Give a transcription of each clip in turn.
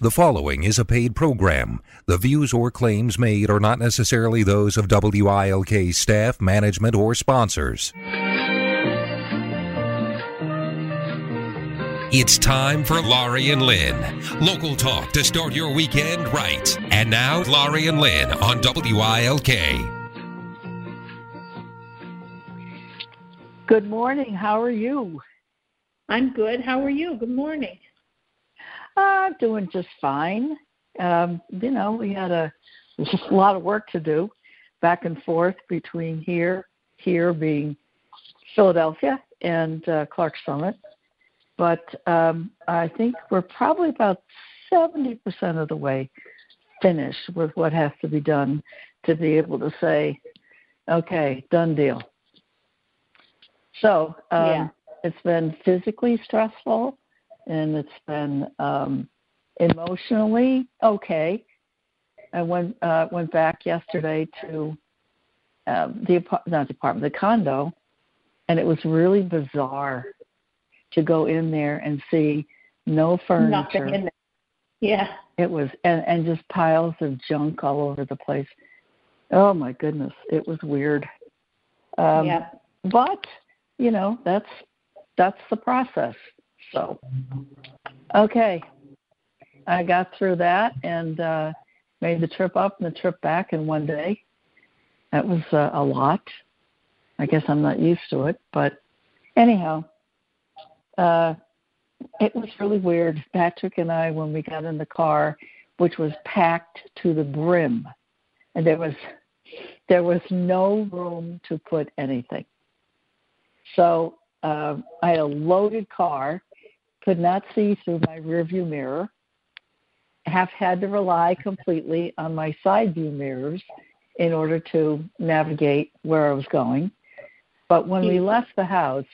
The following is a paid program. The views or claims made are not necessarily those of WILK staff, management, or sponsors. It's time for Laurie and Lynn. Local talk to start your weekend right. And now, Laurie and Lynn on WILK. Good morning. How are you? I'm good. How are you? Good morning. Uh, doing just fine. Um, you know, we had a, a lot of work to do back and forth between here, here being Philadelphia and uh, Clark Summit. But um, I think we're probably about 70% of the way finished with what has to be done to be able to say, okay, done deal. So um, Yeah. it's been physically stressful and it's been um, emotionally okay. I went uh, went back yesterday to um, the not the apartment, the condo, and it was really bizarre to go in there and see no furniture. Nothing in there. Yeah. It was and and just piles of junk all over the place. Oh my goodness, it was weird. Um, yeah. but you know that's that's the process. So okay, I got through that and uh, made the trip up and the trip back in one day. That was uh, a lot. I guess I'm not used to it, but anyhow, uh, it was really weird. Patrick and I, when we got in the car, which was packed to the brim, and there was there was no room to put anything. So uh, I had a loaded car, could not see through my rearview mirror, have had to rely completely on my side view mirrors in order to navigate where I was going. But when we hmm. left the house,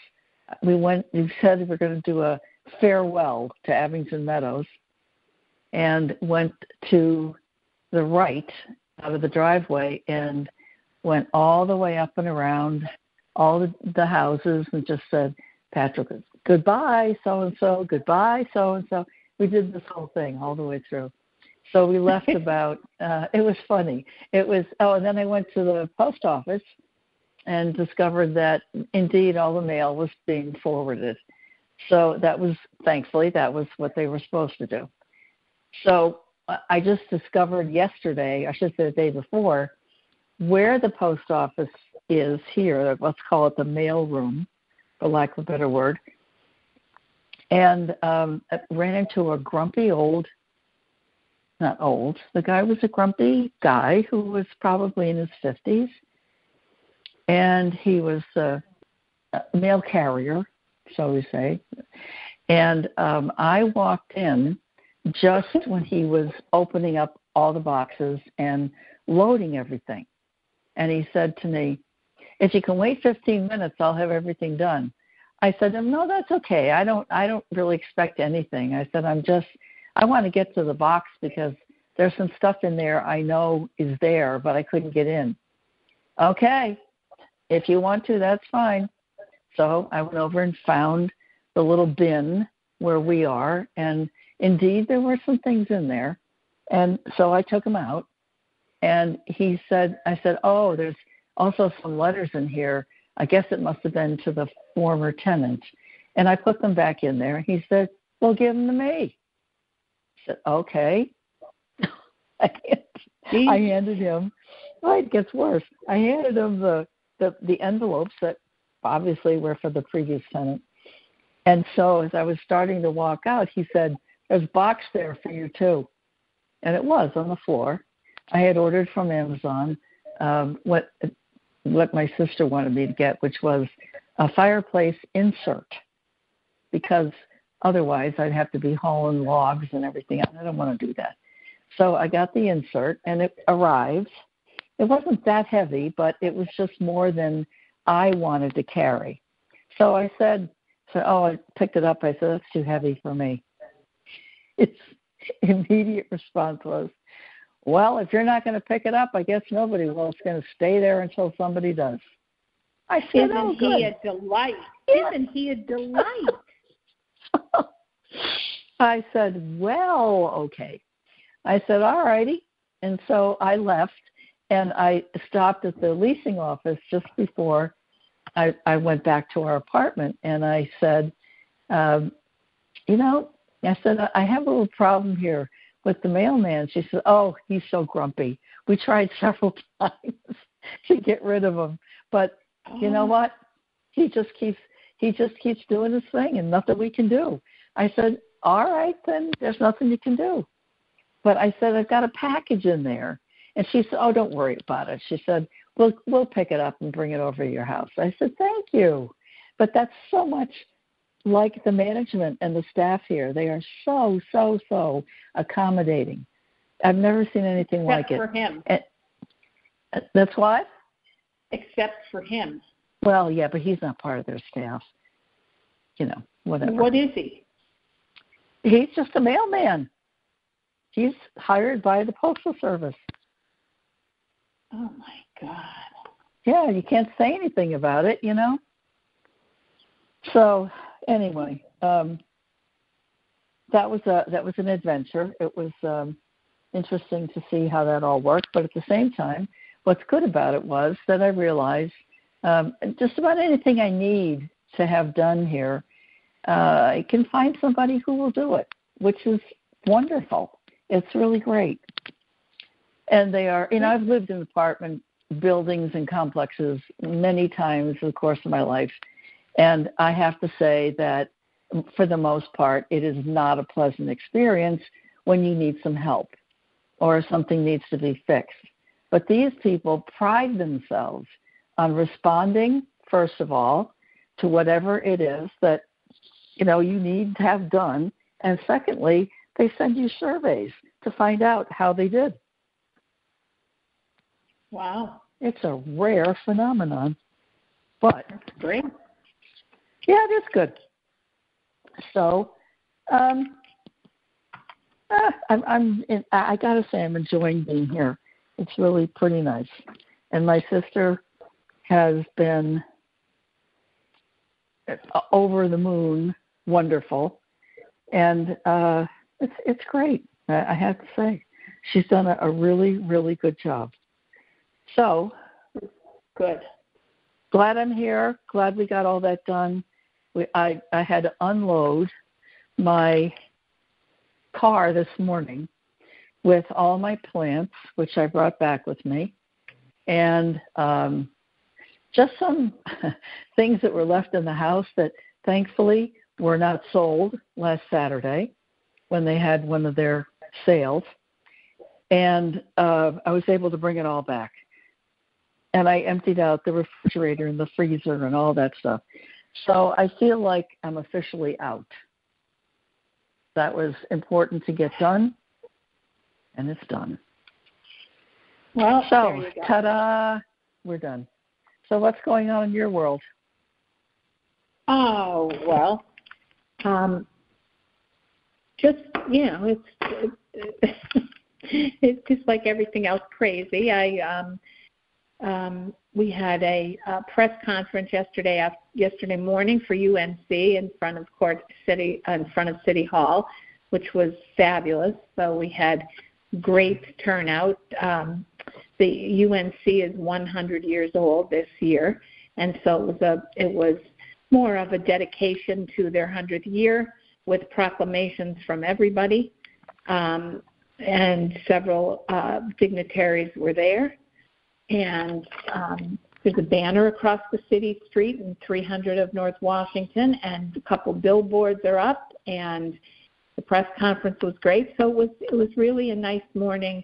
we went. We said we were going to do a farewell to Abington Meadows, and went to the right out of the driveway and went all the way up and around all the, the houses and just said, Patrick, goodbye, so and so, goodbye, so and so. We did this whole thing all the way through. So we left about, uh, it was funny. It was, oh, and then I went to the post office and discovered that indeed all the mail was being forwarded. So that was, thankfully, that was what they were supposed to do. So I- I just discovered yesterday, I should say the day before, where the post office is here. Let's call it the mail room, for lack of a better word. And um, I ran into a grumpy old, not old, the guy was a grumpy guy who was probably in his 50s. And he was a, a mail carrier, so we say. And um, I walked in just when he was opening up all the boxes and loading everything. And he said to me, If you can wait 15 minutes, I'll have everything done. I said, No, that's okay. I don't I don't really expect anything. I said, I'm just I want to get to the box because there's some stuff in there I know is there, but I couldn't get in. Okay. If you want to, that's fine. So I went over and found the little bin where we are, and indeed there were some things in there. And so I took them out, and he said, I said, oh, there's also some letters in here. I guess it must have been to the former tenant. And I put them back in there. And He said, Well, give them to me. I said, Okay. I, I handed him, well, it gets worse. I handed him the, the, the envelopes that obviously were for the previous tenant. And so as I was starting to walk out, he said, There's a box there for you too. And it was on the floor. I had ordered from Amazon um, what what my sister wanted me to get, which was a fireplace insert, because otherwise I'd have to be hauling logs and everything. I don't want to do that. So I got the insert, and it arrived. It wasn't that heavy, but it was just more than I wanted to carry. So I said, so oh, I picked it up. I said that's too heavy for me. Its immediate response was, well, if you're not going to pick it up, I guess nobody will. It's going to stay there until somebody does. I said, Isn't oh, he a delight? Yeah. Isn't he a delight? I said, well, okay. I said, all righty. And so I left and I stopped at the leasing office just before I, I went back to our apartment and I said, um, you know, I said, I have a little problem here with the mailman. She said, oh, he's so grumpy. We tried several times to get rid of him, but you know Oh. what? He just keeps he just keeps doing his thing, and nothing we can do. I said, all right, then there's nothing you can do. But I said, I've got a package in there, and she said, oh, don't worry about it. She said, we'll we'll pick it up and bring it over to your house. I said, thank you. But that's so much like the management and the staff here. They are so so so accommodating. I've never seen anything Except like it. Except for him. And, uh, That's what? Except for him. Well, yeah, but he's not part of their staff. You know, whatever. What is he? He's just a mailman. He's hired by the postal service. Oh my God. Yeah, you can't say anything about it, you know. So anyway, um, that was a that was an adventure. It was um, interesting to see how that all worked, but at the same time, what's good about it was that I realized um, just about anything I need to have done here, uh, I can find somebody who will do it, which is wonderful. It's really great. And they are, you know, I've lived in apartment buildings and complexes many times in the course of my life. And I have to say that for the most part, it is not a pleasant experience when you need some help or something needs to be fixed. But these people pride themselves on responding, first of all, to whatever it is that you know you need to have done, and secondly, they send you surveys to find out how they did. Wow. It's a rare phenomenon, but That's great. Yeah, it is good. So, um, uh, I'm, I'm in, I I gotta say, I'm enjoying being here. It's really pretty nice, and my sister has been uh, over the moon, wonderful, and uh, it's it's great. I, I have to say, she's done a, a really really good job. So Good. glad I'm here. Glad we got all that done. I I had to unload my car this morning with all my plants, which I brought back with me, and um, just some things that were left in the house that thankfully were not sold last Saturday when they had one of their sales. And uh, I was able to bring it all back. And I emptied out the refrigerator and the freezer and all that stuff. So I feel like I'm officially out. That was important to get done, and it's done. Well, So, ta da, we're done. So, what's going on in your world? Oh well, um, just you know, it's it, it's just like everything else crazy. I um, um, we had a uh, press conference yesterday af- yesterday morning for UNC in front of Court City in front of City Hall, which was fabulous. So we had great turnout. Um, the UNC is 100 years old this year, and so it was a it was more of a dedication to their 100th year with proclamations from everybody. Um, and several uh, dignitaries were there. And um, there's a banner across the city street in 300 of North Washington, and a couple billboards are up, and the press conference was great. So it was it was really a nice morning,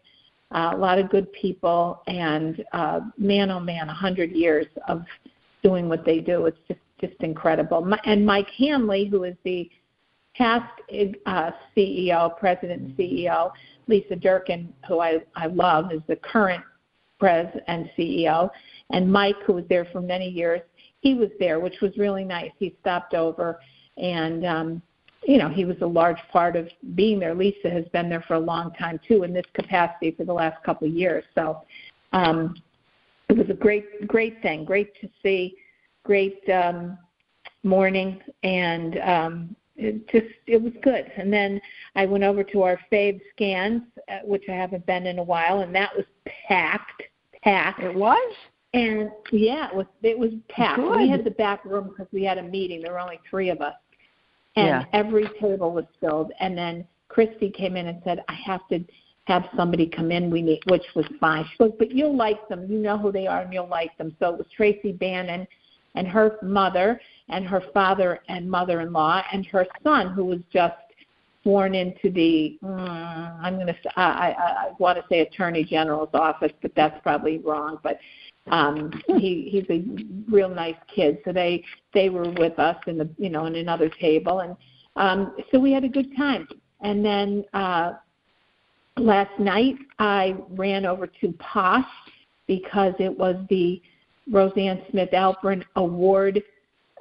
uh, a lot of good people, and uh, man oh man, 100 years of doing what they do. It's just just incredible. And Mike Hanley, who is the past uh, CEO, president and CEO, Lisa Durkin, who I, I love, is the current pres and CEO, and Mike, who was there for many years, he was there, which was really nice. He stopped over, and um, you know he was a large part of being there. Lisa has been there for a long time too, in this capacity for the last couple of years. So um, it was a great, great thing. Great to see. Great um, morning, and um, it just it was good. And then I went over to our Fave scans, uh, which I haven't been in a while, and that was packed, packed. It was. And yeah, it was it was packed. Good. We had the back room because we had a meeting. There were only three of us, and yeah. every table was filled. And then Christy came in and said, "I have to have somebody come in. We need," which was fine. She goes, "But you'll like them. You know who they are, and you'll like them." So it was Tracy Bannon and her mother and her father and mother-in-law and her son who was just sworn into the mm, I'm going to I, I, I want to say attorney general's office but that's probably wrong but um he he's a real nice kid. So they they were with us in the you know in another table and um so we had a good time. And then uh last night I ran over to Posh because it was the Roseanne Smith Alpern Award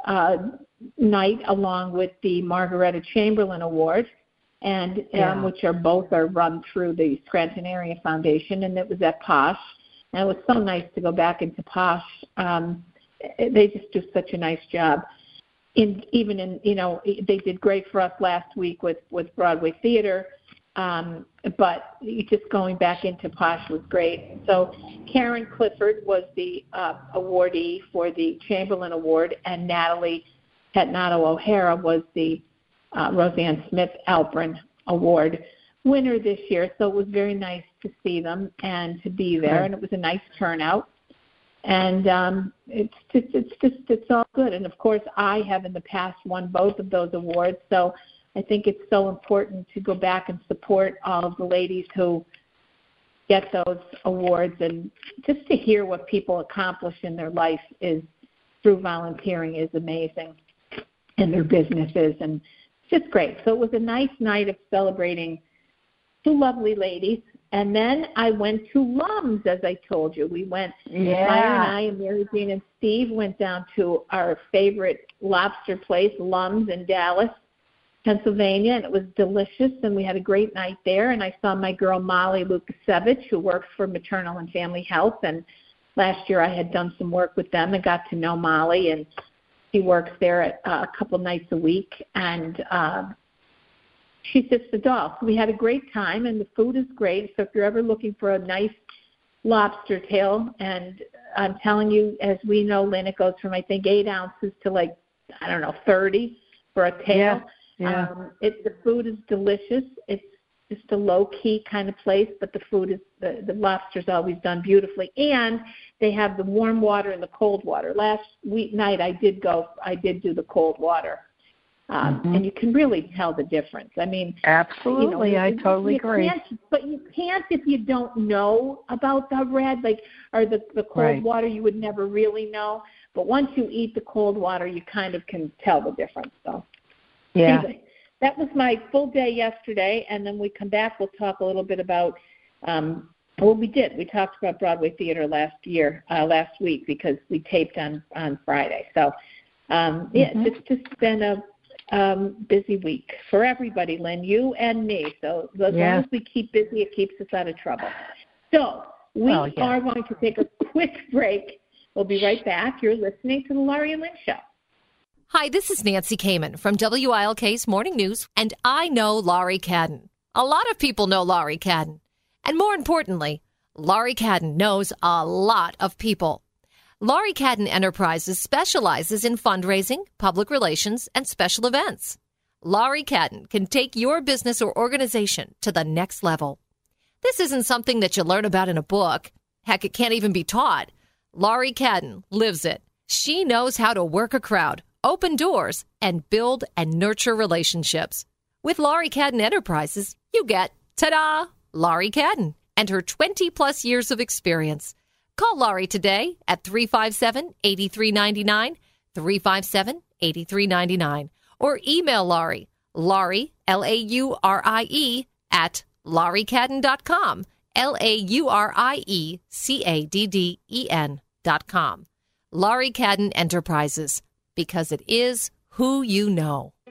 uh, night, along with the Margaretta Chamberlain Award, and um, yeah. which are both are run through the Scranton Area Foundation, and it was at Posh, and it was so nice to go back into Posh. Um, they just do such a nice job. In even in you know they did great for us last week with with Broadway Theater um, but just going back into Posh was great. So Karen Clifford was the uh, awardee for the Chamberlain Award, and Natalie Petnato O'Hara was the uh, Roseanne Smith Alpern Award winner this year. So it was very nice to see them and to be there, and it was a nice turnout. And um, it's just, it's just, it's all good. And of course, I have in the past won both of those awards. So I think it's so important to go back and support all of the ladies who get those awards and just to hear what people accomplish in their life is through volunteering is amazing in their businesses and just great. So it was a nice night of celebrating two lovely ladies. And then I went to Lums, as I told you. We went, yeah. Maya and I and Mary Jean and Steve went down to our favorite lobster place, Lums in Dallas Pennsylvania, and it was delicious. And we had a great night there. And I saw my girl Molly Lukasevich, who works for Maternal and Family Health. And last year I had done some work with them and got to know Molly. And she works there at, uh, a couple nights a week. And uh, she's just a doll. We had a great time, and the food is great. So if you're ever looking for a nice lobster tail, and I'm telling you, as we know, Lynn, it goes from I think eight ounces to like I don't know thirty for a tail. Yeah. Yeah. Um, it, the food is delicious. It's just a low key kind of place, but the food is the, the lobster's always done beautifully, and they have the warm water and the cold water. Last week night I did go, I did do the cold water, um, mm-hmm. and you can really tell the difference. I mean, absolutely, you know, I totally you agree. Can't, but you can't if you don't know about the red, like or the the cold right. water. You would never really know. But once you eat the cold water, you kind of can tell the difference. So. Yeah. Anyway, that was my full day yesterday, and then we come back. We'll talk a little bit about. Um, well, we did. We talked about Broadway theater last year, uh, last week, because we taped on on Friday. So, um, yeah, mm-hmm. it's just been a um, busy week for everybody, Lynn, you and me. So as yeah. long as we keep busy, it keeps us out of trouble. So we well, yeah. are going to take a quick break. We'll be right back. You're listening to the Laurie and Lynn Show. Hi, this is Nancy Kman from WILK's Morning News, and I know Laurie Cadden. A lot of people know Laurie Cadden. And more importantly, Laurie Cadden knows a lot of people. Laurie Cadden Enterprises specializes in fundraising, public relations, and special events. Laurie Cadden can take your business or organization to the next level. This isn't something that you learn about in a book. Heck, it can't even be taught. Laurie Cadden lives it. She knows how to work a crowd, open doors, and build and nurture relationships. With Laurie Cadden Enterprises, you get, ta da, Laurie Cadden and her 20 plus years of experience. Call Laurie today at 357 8399, 357 8399, or email Laurie, Laurie, L A U R I E, at lauriecadden.com, L A U R I E C A D D E N.com. Laurie Cadden Enterprises, because it is who you know.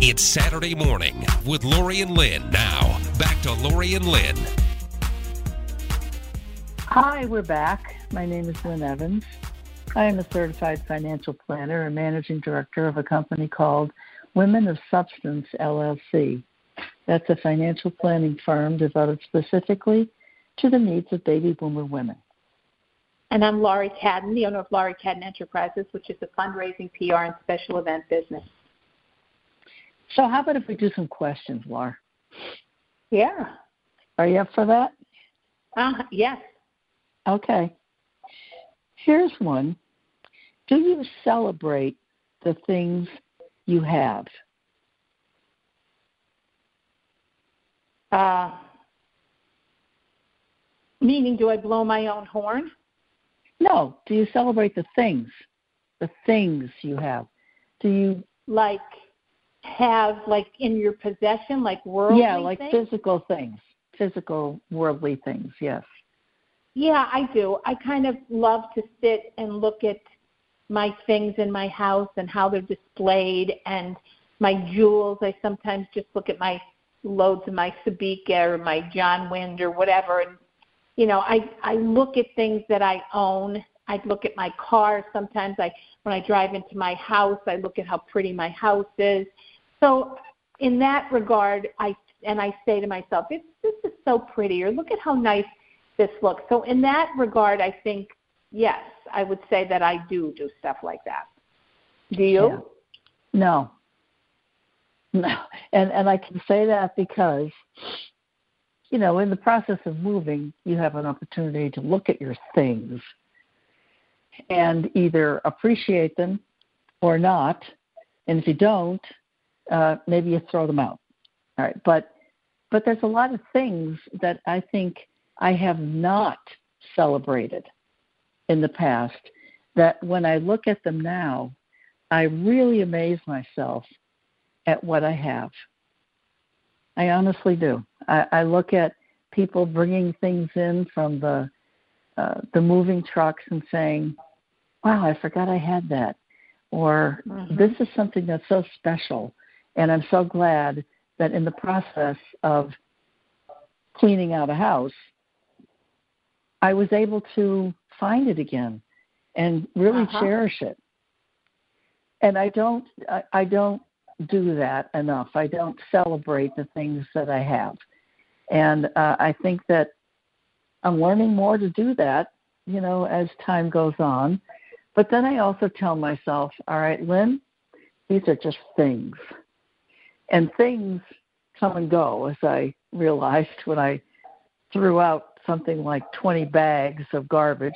It's Saturday morning with Laurie and Lynn. Now, back to Laurie and Lynn. Hi, we're back. My name is Lynn Evans. I am a certified financial planner and managing director of a company called Women of Substance LLC. That's a financial planning firm devoted specifically to the needs of baby boomer women. And I'm Laurie Cadden, the owner of Laurie Cadden Enterprises, which is a fundraising, PR, and special event business. So, how about if we do some questions, Laura? Yeah. Are you up for that? Uh, yes. Okay. Here's one. Do you celebrate the things you have? Uh, meaning, do I blow my own horn? No. Do you celebrate the things? The things you have. Do you like have like in your possession, like worldly Yeah, like things? physical things, physical worldly things. Yes. Yeah, I do. I kind of love to sit and look at my things in my house and how they're displayed and my jewels. I sometimes just look at my loads of my Sabika or my John Wind or whatever and you know, I I look at things that I own. I look at my car. Sometimes I when I drive into my house, I look at how pretty my house is. So in that regard, I and I say to myself, this is so pretty or look at how nice this looks. So in that regard, I think yes, I would say that I do do stuff like that. Do you? Yeah. No. No. And and I can say that because you know, in the process of moving, you have an opportunity to look at your things and either appreciate them or not. And if you don't, uh, maybe you throw them out. All right, but but there's a lot of things that I think I have not celebrated in the past that when I look at them now, I really amaze myself at what I have. I honestly do. I, I look at people bringing things in from the uh, the moving trucks and saying, "Wow, I forgot I had that," or Mhm. "This is something that's so special," and I'm so glad that in the process of cleaning out a house, I was able to find it again and really Uh-huh. cherish it. And I don't, I, I don't do that enough. I don't celebrate the things that I have, and uh, I think that I'm learning more to do that. You know, as time goes on. But then I also tell myself, all right, Lynn, these are just things. And things come and go, as I realized when I threw out something like 20 bags of garbage.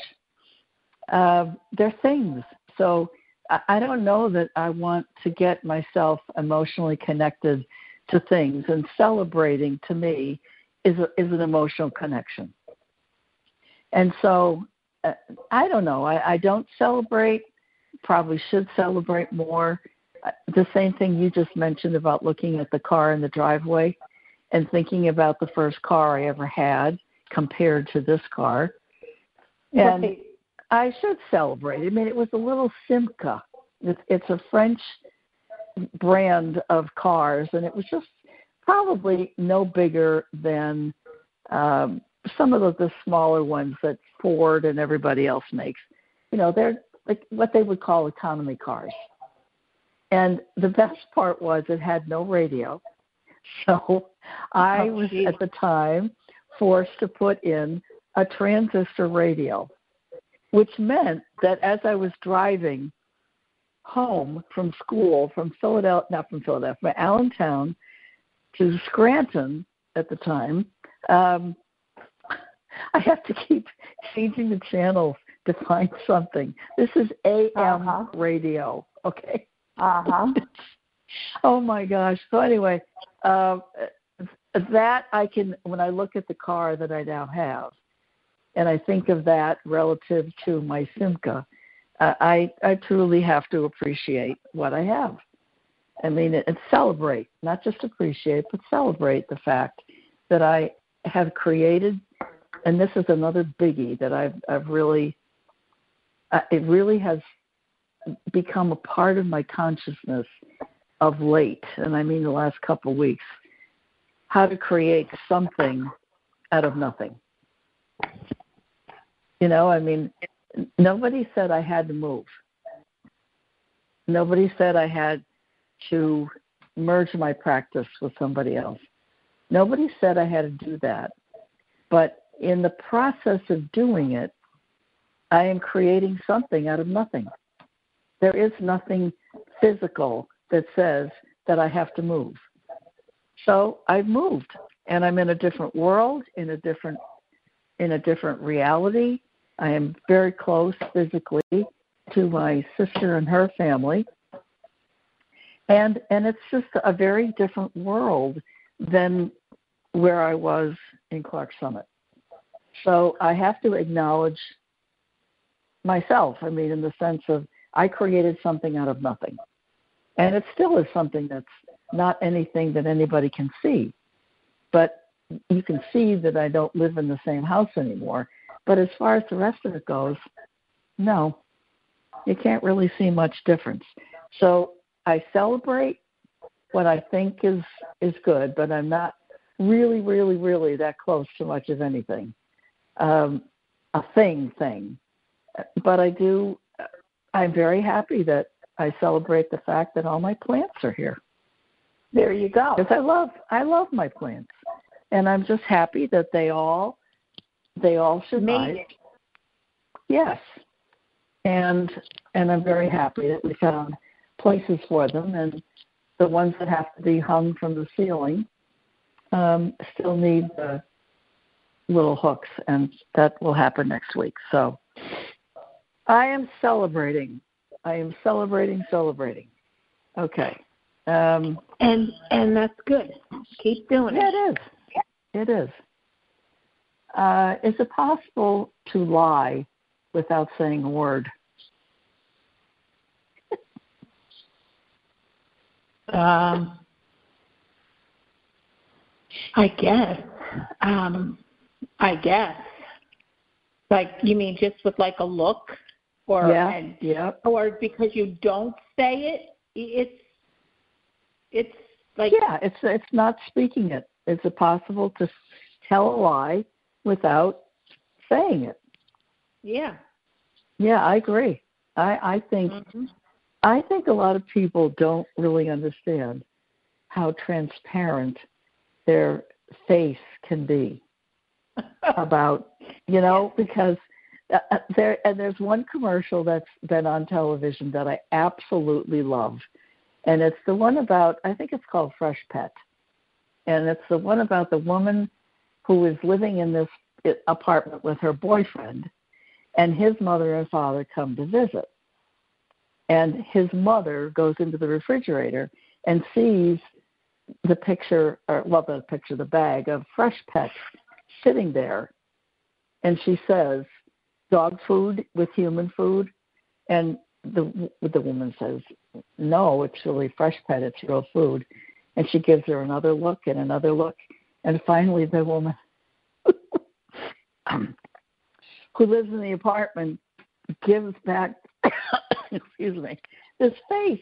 Uh, they're things. So I, I don't know that I want to get myself emotionally connected to things. And celebrating to me is, a, is an emotional connection. And so uh, I don't know. I, I don't celebrate. Probably should celebrate more. The same thing you just mentioned about looking at the car in the driveway and thinking about the first car I ever had compared to this car. And Right. I should celebrate. I mean, it was a little Simca. It's, it's a French brand of cars, and it was just probably no bigger than um, some of the, the smaller ones that Ford and everybody else makes. You know, they're like what they would call economy cars. And the best part was it had no radio. So I oh, was at the time forced to put in a transistor radio, which meant that as I was driving home from school from Philadelphia, not from Philadelphia, from Allentown to Scranton at the time, um, I have to keep changing the channels to find something. This is AM uh-huh. radio, okay? Uh huh. oh my gosh. So anyway, uh, that I can when I look at the car that I now have, and I think of that relative to my Simca, uh, I I truly have to appreciate what I have. I mean, and celebrate, not just appreciate, but celebrate the fact that I have created, and this is another biggie that I've I've really, uh, it really has become a part of my consciousness of late, and I mean the last couple of weeks, how to create something out of nothing. You know, I mean, nobody said I had to move. Nobody said I had to merge my practice with somebody else. Nobody said I had to do that. But in the process of doing it, I am creating something out of nothing. There is nothing physical that says that I have to move. So I've moved and I'm in a different world, in a different in a different reality. I am very close physically to my sister and her family. And and it's just a very different world than where I was in Clark Summit. So I have to acknowledge myself. I mean, in the sense of I created something out of nothing. And it still is something that's not anything that anybody can see. But you can see that I don't live in the same house anymore. But as far as the rest of it goes, no, you can't really see much difference. So I celebrate what I think is is good, but I'm not really, really, really that close to much of anything, um, a thing thing. But I do I'm very happy that I celebrate the fact that all my plants are here. There you go. Because I love I love my plants, and I'm just happy that they all they all survived. Yes, and and I'm very happy that we found places for them, and the ones that have to be hung from the ceiling um, still need the little hooks, and that will happen next week. So I am celebrating. I am celebrating, celebrating. Okay. Um, and and that's good. Keep doing it. It is. It is. Uh, is it possible to lie without saying a word? um, I guess. Um, I guess. Like you mean just with like a look? Or yeah, and, yeah. or because you don't say it, it's it's like yeah, it's it's not speaking it. Is it possible to tell a lie without saying it? Yeah. Yeah, I agree. I I think mm-hmm. I think a lot of people don't really understand how transparent their face can be about you know because uh, there and there's one commercial that's been on television that I absolutely love, and it's the one about I think it's called Fresh Pet, and it's the one about the woman who is living in this apartment with her boyfriend, and his mother and father come to visit, and his mother goes into the refrigerator and sees the picture, or well, the picture, the bag of Fresh Pet sitting there, and she says dog food with human food? And the the woman says, no, it's really fresh pet. It's real food. And she gives her another look and another look, and finally the woman who lives in the apartment gives back, excuse me, this face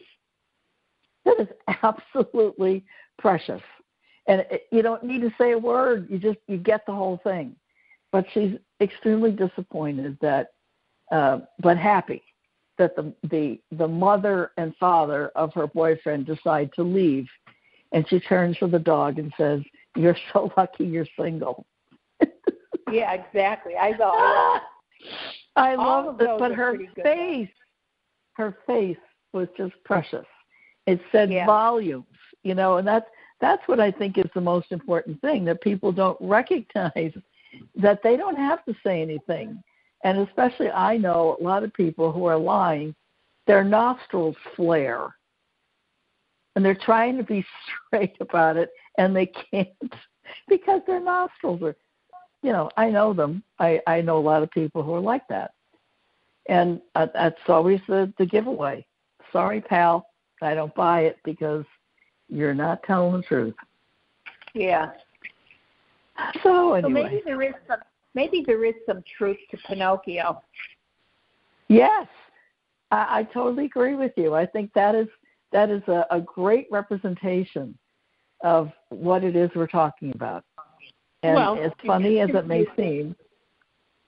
that is absolutely precious. And it, you don't need to say a word; you just you get the whole thing. But she's extremely disappointed that, uh, but happy that the the the mother and father of her boyfriend decide to leave, and she turns to the dog and says, "You're so lucky you're single." yeah, exactly. I know. I love it, but her face, her face was just precious. It said yeah. volumes, you know, and that's that's what I think is the most important thing that people don't recognize that they don't have to say anything. And especially I know a lot of people who are lying, their nostrils flare. And they're trying to be straight about it and they can't because their nostrils are you know, I know them. I, I know a lot of people who are like that. And uh, that's always the, the giveaway. Sorry, pal, I don't buy it because you're not telling the truth. Yeah. So anyway, so maybe there is some maybe there is some truth to Pinocchio. Yes, I, I totally agree with you. I think that is that is a, a great representation of what it is we're talking about. And well, as funny as it may seem,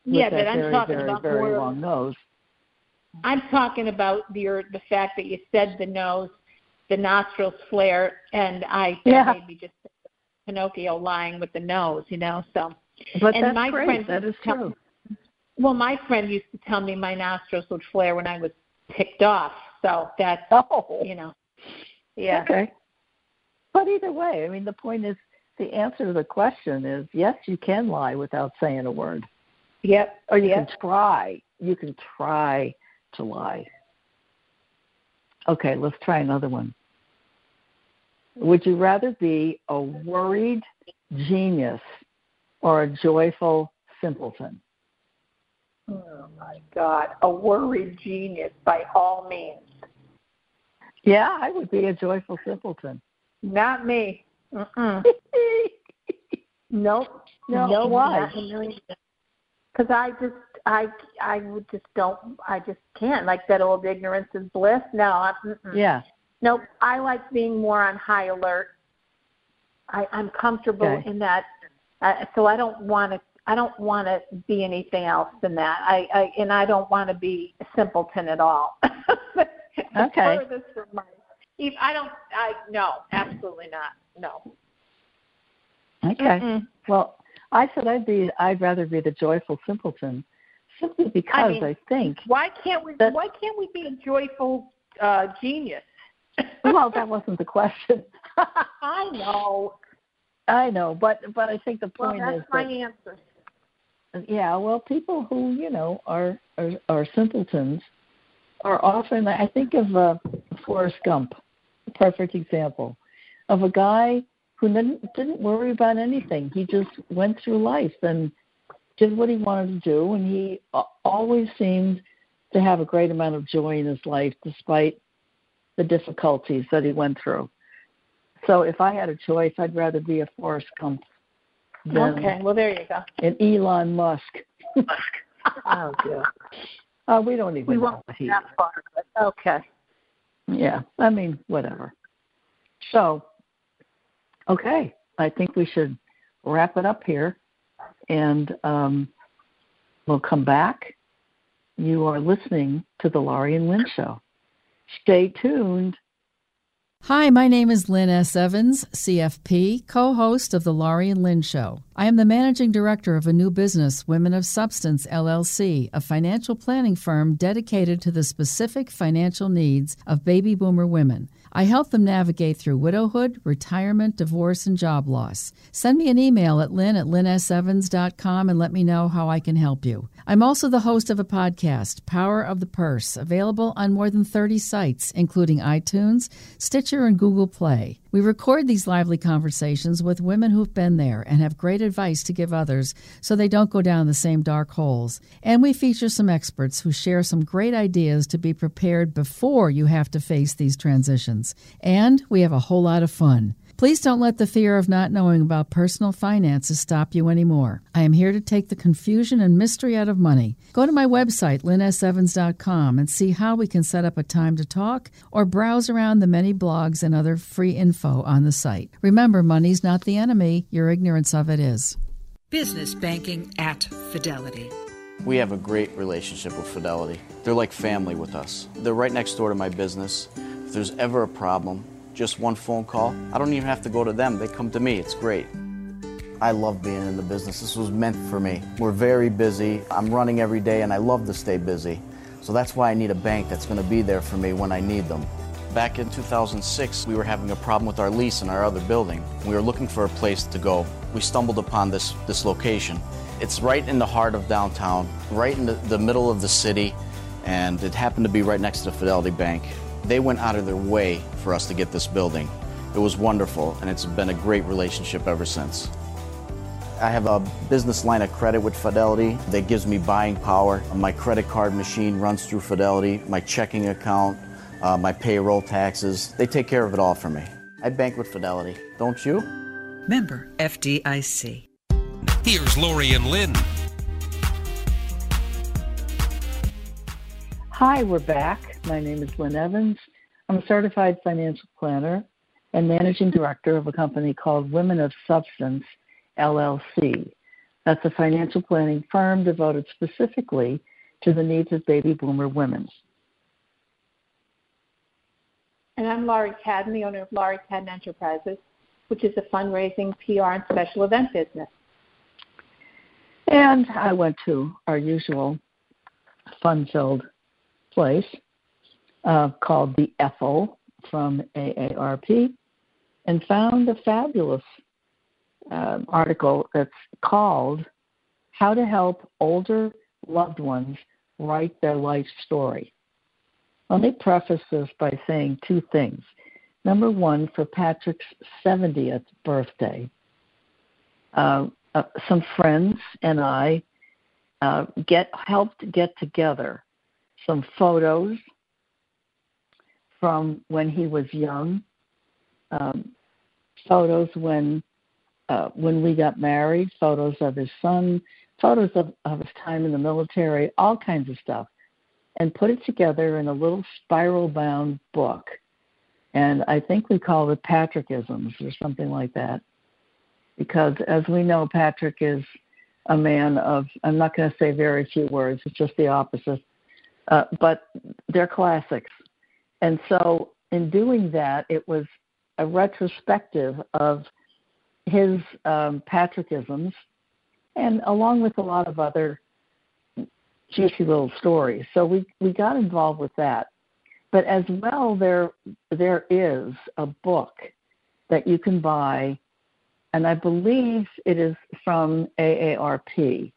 yeah, but I'm very, talking very, about very more, long nose. I'm talking about the the fact that you said the nose, the nostrils flare, and I yeah. made me just Pinocchio lying with the nose, you know. So, but and that's my great. friend That is true. Well, my friend used to tell me my nostrils would flare when I was ticked off. So that's oh, you know, yeah. Okay. But either way, I mean, the point is, the answer to the question is yes, you can lie without saying a word. Yep. Or you yep. can try. You can try to lie. Okay, let's try another one. Would you rather be a worried genius or a joyful simpleton? Oh my God, a worried genius by all means. Yeah, I would be a joyful simpleton. Not me. Mm-mm. nope. No, no why? Because I just, I, I would just don't, I just can't. Like that old ignorance is bliss. No, I. Yeah. Nope. I like being more on high alert. I, I'm comfortable Okay. in that, uh, so I don't want to. I don't want to be anything else than that. I, I and I don't want to be a simpleton at all. Okay. My, if I don't. I no, absolutely not. No. Okay. Mm-mm. Well, I said I'd be. I'd rather be the joyful simpleton, simply because I, mean- think. Why can't we? Why can't we be a joyful uh, genius? Well, that wasn't the question. I know. I know, but but I think the Well, point that's is my that answer. yeah, well, people who you know are are, are simpletons are often. I think of uh, Forrest Gump, a perfect example of a guy who didn't didn't worry about anything. He just went through life and did what he wanted to do, and he always seemed to have a great amount of joy in his life, despite the difficulties that he went through. So, if I had a choice, I'd rather be a Forrest Gump than Okay. Well, there you go. an Elon Musk. Oh, dear. Uh, we don't even We know won't he that far. But okay. Yeah, I mean, whatever. So, okay, I think we should wrap it up here, and um, we'll come back. You are listening to the Laurie and Lynn Show. Stay tuned. Hi, my name is Lynn S. Evans, CFP, co host of The Laurie and Lynn Show. I am the managing director of a new business, Women of Substance LLC, a financial planning firm dedicated to the specific financial needs of baby boomer women. I help them navigate through widowhood, retirement, divorce, and job loss. Send me an email at lynn at lynnsevans.com and let me know how I can help you. I'm also the host of a podcast, Power of the Purse, available on more than 30 sites, including iTunes, Stitcher, and Google Play. We record these lively conversations with women who've been there and have great advice to give others so they don't go down the same dark holes. And we feature some experts who share some great ideas to be prepared before you have to face these transitions. And we have a whole lot of fun. Please don't let the fear of not knowing about personal finances stop you anymore. I am here to take the confusion and mystery out of money. Go to my website, lynnsevans.com, and see how we can set up a time to talk or browse around the many blogs and other free info on the site. Remember, money's not the enemy, your ignorance of it is. Business banking at Fidelity. We have a great relationship with Fidelity. They're like family with us. They're right next door to my business. If there's ever a problem, just one phone call. I don't even have to go to them, they come to me. It's great. I love being in the business. This was meant for me. We're very busy. I'm running every day and I love to stay busy. So that's why I need a bank that's going to be there for me when I need them. Back in 2006, we were having a problem with our lease in our other building. We were looking for a place to go. We stumbled upon this, this location. It's right in the heart of downtown, right in the, the middle of the city, and it happened to be right next to Fidelity Bank. They went out of their way for us to get this building. It was wonderful, and it's been a great relationship ever since. I have a business line of credit with Fidelity that gives me buying power. My credit card machine runs through Fidelity, my checking account, uh, my payroll taxes. They take care of it all for me. I bank with Fidelity, don't you? Member FDIC. Here's Laurie and Lynn. Hi, we're back. My name is Lynn Evans. I'm a certified financial planner and managing director of a company called Women of Substance, LLC. That's a financial planning firm devoted specifically to the needs of baby boomer women. And I'm Laurie Cadden, the owner of Laurie Cadden Enterprises, which is a fundraising, PR, and special event business. And I went to our usual fun filled place uh, called The Ethel from AARP and found a fabulous uh, article that's called How to Help Older Loved Ones Write Their Life Story. Let me preface this by saying two things. Number one, for Patrick's 70th birthday, uh, uh, some friends and I uh, get helped get together some photos from when he was young, um, photos when uh, when we got married, photos of his son, photos of, of his time in the military, all kinds of stuff, and put it together in a little spiral bound book. And I think we call it Patrickisms or something like that. Because as we know, Patrick is a man of, I'm not going to say very few words, it's just the opposite. Uh, but they're classics. And so, in doing that, it was a retrospective of his um, Patrickisms, and along with a lot of other juicy little stories. So we we got involved with that. But as well, there there is a book that you can buy, and I believe it is from AARP,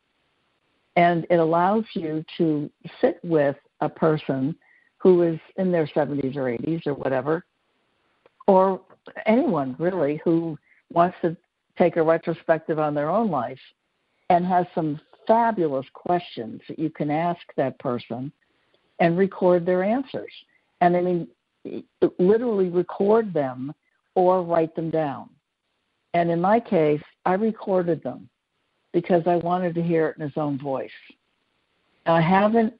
and it allows you to sit with a person who is in their 70s or 80s or whatever, or anyone really who wants to take a retrospective on their own life and has some fabulous questions that you can ask that person and record their answers. And I mean, literally record them or write them down. And in my case, I recorded them because I wanted to hear it in his own voice. I haven't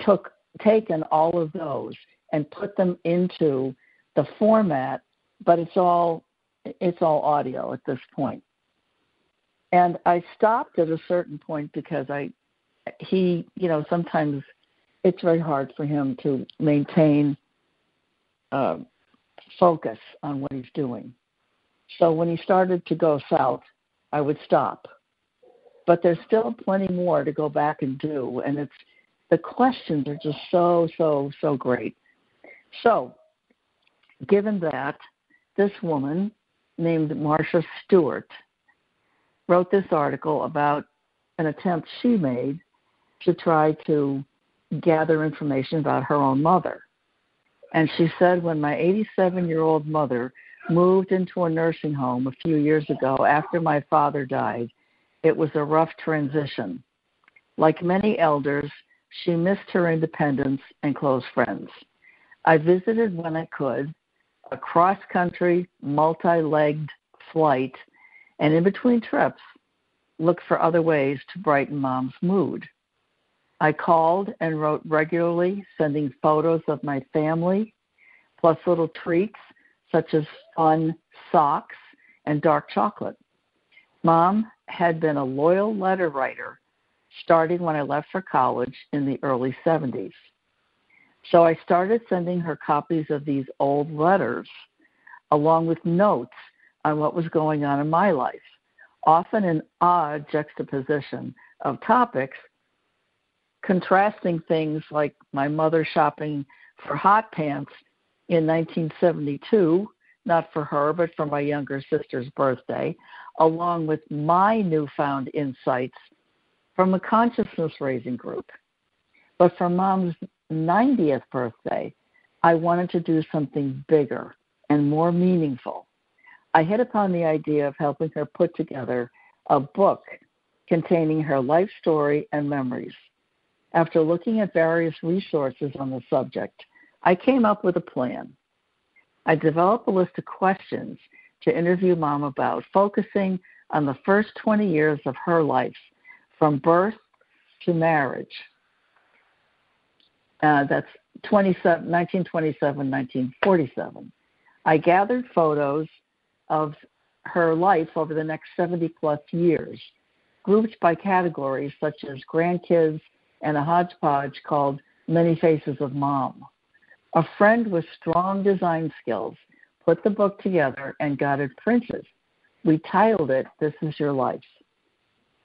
took taken all of those and put them into the format, but it's all it's all audio at this point. And I stopped at a certain point because I he you know sometimes it's very hard for him to maintain uh, focus on what he's doing. So when he started to go south, I would stop. But there's still plenty more to go back and do, and it's the questions are just so, so, so great. So, given that, this woman named Marcia Stewart wrote this article about an attempt she made to try to gather information about her own mother. And she said, when my 87 year old mother moved into a nursing home a few years ago after my father died, it was a rough transition. Like many elders, she missed her independence and close friends. I visited when I could, a cross country, multi legged flight, and in between trips, looked for other ways to brighten mom's mood. I called and wrote regularly, sending photos of my family, plus little treats such as fun socks and dark chocolate. Mom had been a loyal letter writer starting when I left for college in the early 70s. So I started sending her copies of these old letters along with notes on what was going on in my life, often an odd juxtaposition of topics, contrasting things like my mother shopping for hot pants in 1972, not for her, but for my younger sister's birthday, along with my newfound insights from a consciousness raising group. But for mom's 90th birthday, I wanted to do something bigger and more meaningful. I hit upon the idea of helping her put together a book containing her life story and memories. After looking at various resources on the subject, I came up with a plan. I developed a list of questions to interview mom about, focusing on the first 20 years of her life, from birth to marriage. Uh, that's 1927, 1947. I gathered photos of her life over the next 70 plus years, grouped by categories such as grandkids and a hodgepodge called Many Faces of Mom. A friend with strong design skills put the book together and got it printed. We titled it This Is Your Life.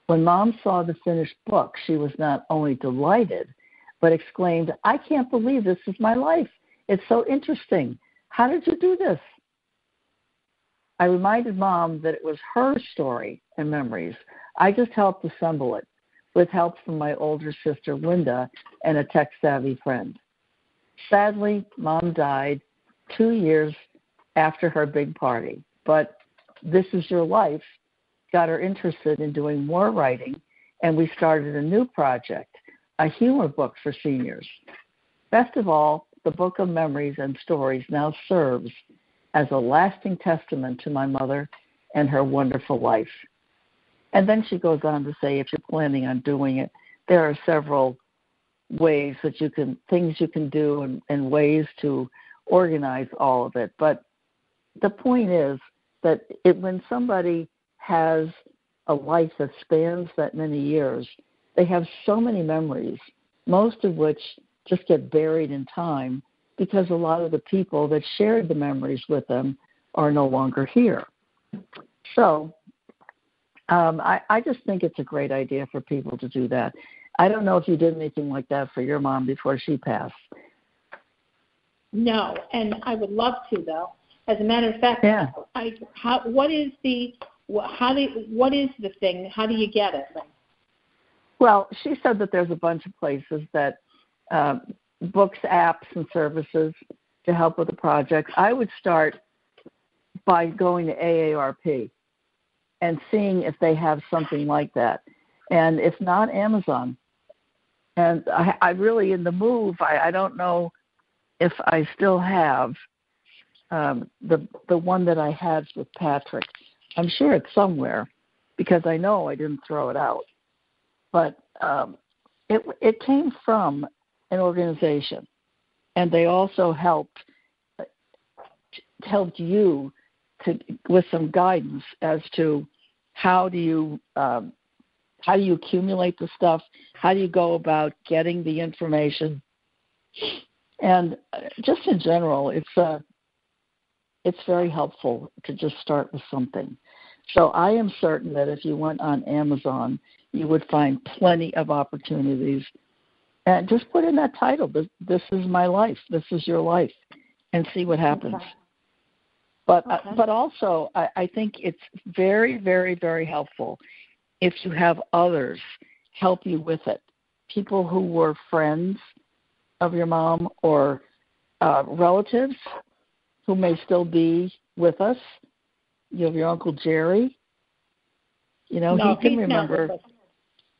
When mom saw the finished book, she was not only delighted, but exclaimed, I can't believe this is my life. It's so interesting. How did you do this? I reminded mom that it was her story and memories. I just helped assemble it with help from my older sister Linda and a tech savvy friend. Sadly, mom died two years after her big party, but This Is Your Life got her interested in doing more writing, and we started a new project, a humor book for seniors. Best of all, the Book of Memories and Stories now serves as a lasting testament to my mother and her wonderful life. And then she goes on to say if you're planning on doing it, there are several ways that you can things you can do and, and ways to organize all of it. But the point is that it, when somebody has a life that spans that many years, they have so many memories, most of which just get buried in time because a lot of the people that shared the memories with them are no longer here. So um, I, I just think it's a great idea for people to do that. I don't know if you did anything like that for your mom before she passed. No, and I would love to though. As a matter of fact, yeah. I how what is the how do what is the thing? How do you get it? Well, she said that there's a bunch of places that uh, books, apps, and services to help with the project. I would start by going to AARP and seeing if they have something like that. And if not, Amazon. And I, I really, in the move, I, I don't know if I still have um, the the one that I had with Patrick. I'm sure it's somewhere because I know I didn't throw it out. But um, it it came from an organization, and they also helped helped you to with some guidance as to how do you um, how do you accumulate the stuff, how do you go about getting the information, and uh, just in general, it's uh, it's very helpful to just start with something. So I am certain that if you went on Amazon, you would find plenty of opportunities and just put in that title this, this is my life this is your life and see what happens okay. but uh, okay. uh, but also I, I think it's very very very helpful if you have others help you with it people who were friends of your mom or uh, relatives who may still be with us you have your uncle jerry you know no, he can remember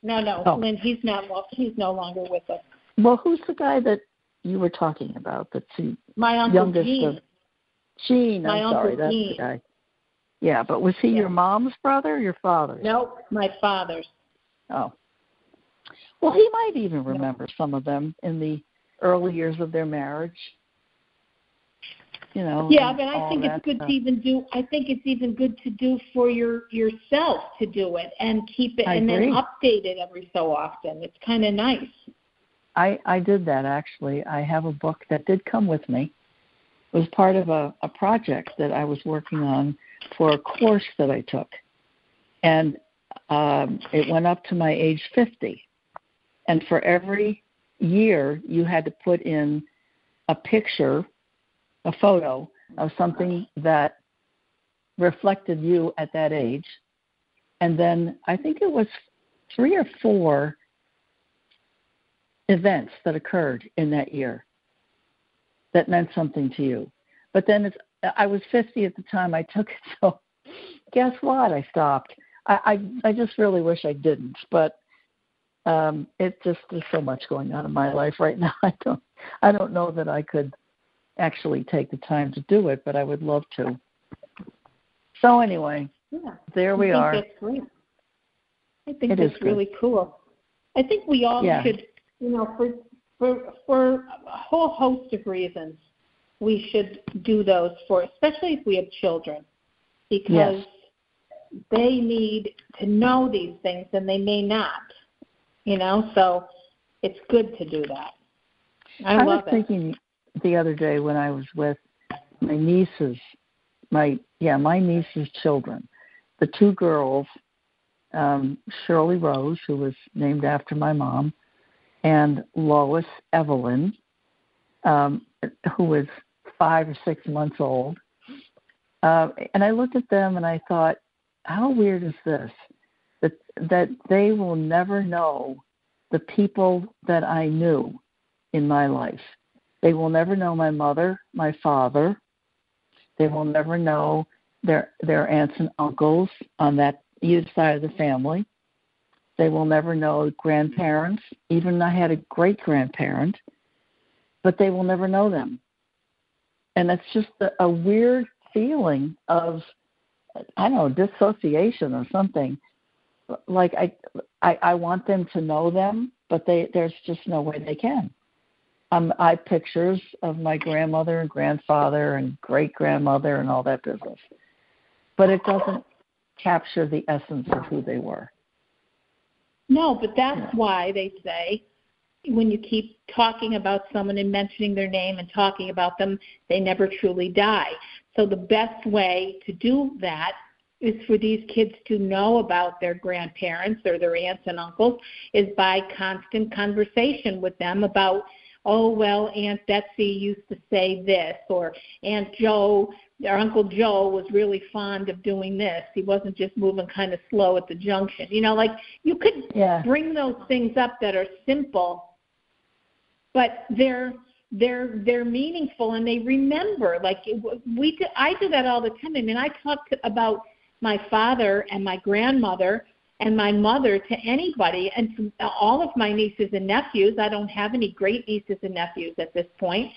no, no, oh. Lynn, he's not. He's no longer with us. Well, who's the guy that you were talking about? That's the my uncle youngest Gene. Of, Gene, My I'm Uncle sorry, that's Gene. the guy. Yeah, but was he your mom's brother or your father's? Nope, my father's. Oh. Well, he might even remember some of them in the early years of their marriage. You know. Yeah, but I think it's good stuff. to even do. I think it's even good to do for your yourself to do it and keep it I and agree. then update it every so often. It's kind of nice. I I did that actually. I have a book that did come with me. It was part of a, a project that I was working on for a course that I took, and um, it went up to my age 50. And for every year, you had to put in a picture, a photo of something that reflected you at that age. And then I think it was three or four events that occurred in that year that meant something to you. But then it's, I was 50 at the time I took it, so guess what? I stopped. I I, I just really wish I didn't, but um, it just there's so much going on in my life right now. I don't I don't know that I could actually take the time to do it, but I would love to. So anyway, Yeah. there we I think are. That's great. I think It that's good. really cool. I think we all Yeah. should, you know, for for for a whole host of reasons, we should do those for, especially if we have children, because Yes. they need to know these things and they may not, you know. So it's good to do that. I, was love it. thinking the other day when I was with my nieces, my yeah, my niece's children, the two girls, um, Shirley Rose, who was named after my mom, and Lois Evelyn, um, who was five or six months old. Uh, and I looked at them and I thought, how weird is this? That that they will never know the people that I knew in my life. They will never know my mother, my father. They will never know their their aunts and uncles on that either side of the family. They will never know grandparents. Even I had a great grandparent, but they will never know them. And it's just a, a weird feeling of I don't know dissociation or something. Like I, I I want them to know them, but they there's just no way they can um, I have pictures of my grandmother and grandfather and great grandmother and all that business, but it doesn't capture the essence of who they were. No, but that's why they say when you keep talking about someone and mentioning their name and talking about them, they never truly die. So the best way to do that is for these kids to know about their grandparents or their aunts and uncles is by constant conversation with them about oh well aunt betsy used to say this or aunt joe or uncle joe was really fond of doing this. He wasn't just moving kind of slow at the junction. You know like you could Yeah. bring those things up that are simple but they're they're they're meaningful and they remember. Like we do, I do that all the time. I mean I talk about my father and my grandmother and my mother to anybody and to all of my nieces and nephews I don't have any great nieces and nephews at this point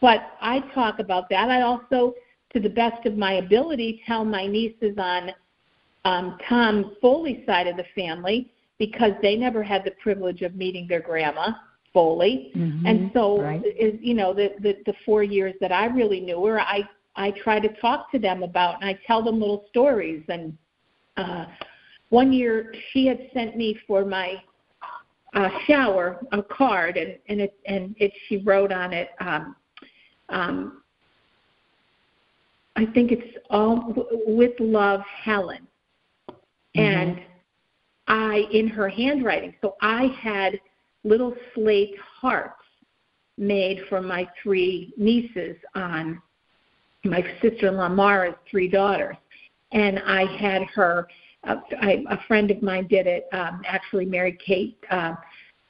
but I talk about that I also to the best of my ability tell my nieces on um, Tom Foley's side of the family because they never had the privilege of meeting their grandma Foley, Mhm, and so right. is you know the, the the four years that I really knew her, I I try to talk to them about and I tell them little stories. And uh, one year she had sent me for my uh, shower a card, and and it and it she wrote on it. Um, um, I think it's all with love, Helen. And I, in her handwriting, so I had little slate hearts made for my three nieces on my sister-in-law Mara's three daughters, and I had her. Uh, a friend of mine did it. Um, actually, Mary Kate uh,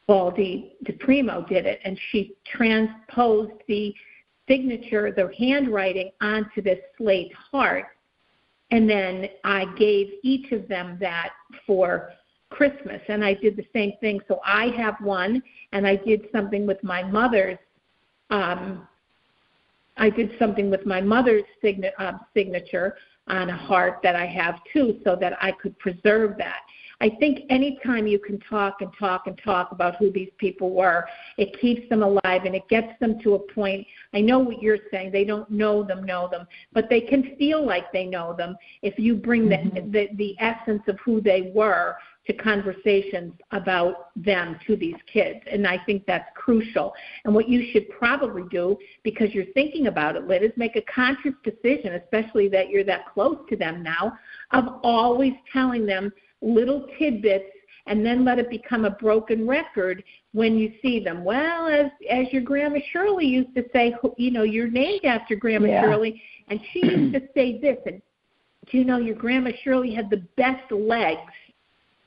Baldi DePrimo did it, and she transposed the signature, the handwriting, onto this slate heart, and then I gave each of them that for Christmas, and I did the same thing. So I have one, and I did something with my mother's um, I did something with my mother's signa- uh, signature on a heart that I have too, so that I could preserve that. I think anytime you can talk and talk and talk about who these people were, it keeps them alive and it gets them to a point. I know what you're saying. They don't know them, know them, but they can feel like they know them if you bring mm-hmm. the, the, the essence of who they were to conversations about them to these kids. And I think that's crucial. And what you should probably do, because you're thinking about it, Lit, is make a conscious decision, especially that you're that close to them now, of always telling them little tidbits and then let it become a broken record when you see them. Well, as as your grandma Shirley used to say, you know, you're named after Grandma yeah. Shirley, and she used to say this, and do you know your grandma Shirley had the best legs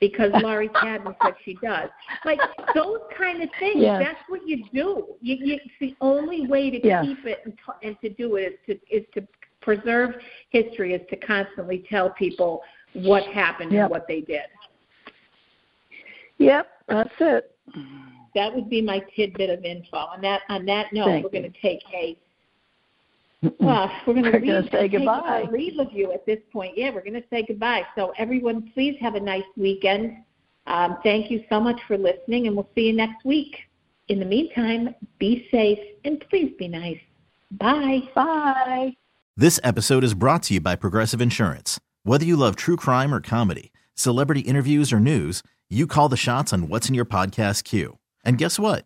because Laurie Cadden said she does. Like those kind of things. Yes. That's what you do. You, you, it's the only way to yes. keep it and, t- and to do it is to is to preserve history is to constantly tell people what happened yep. and what they did. Yep, that's it. That would be my tidbit of info. On that on that note, Thank we're going to take a uh, we're going to say goodbye. Leave of you at this point. Yeah, we're going to say goodbye. So everyone, please have a nice weekend. Um, thank you so much for listening, and we'll see you next week. In the meantime, be safe and please be nice. Bye. Bye. This episode is brought to you by Progressive Insurance. Whether you love true crime or comedy, celebrity interviews or news, you call the shots on what's in your podcast queue. And guess what?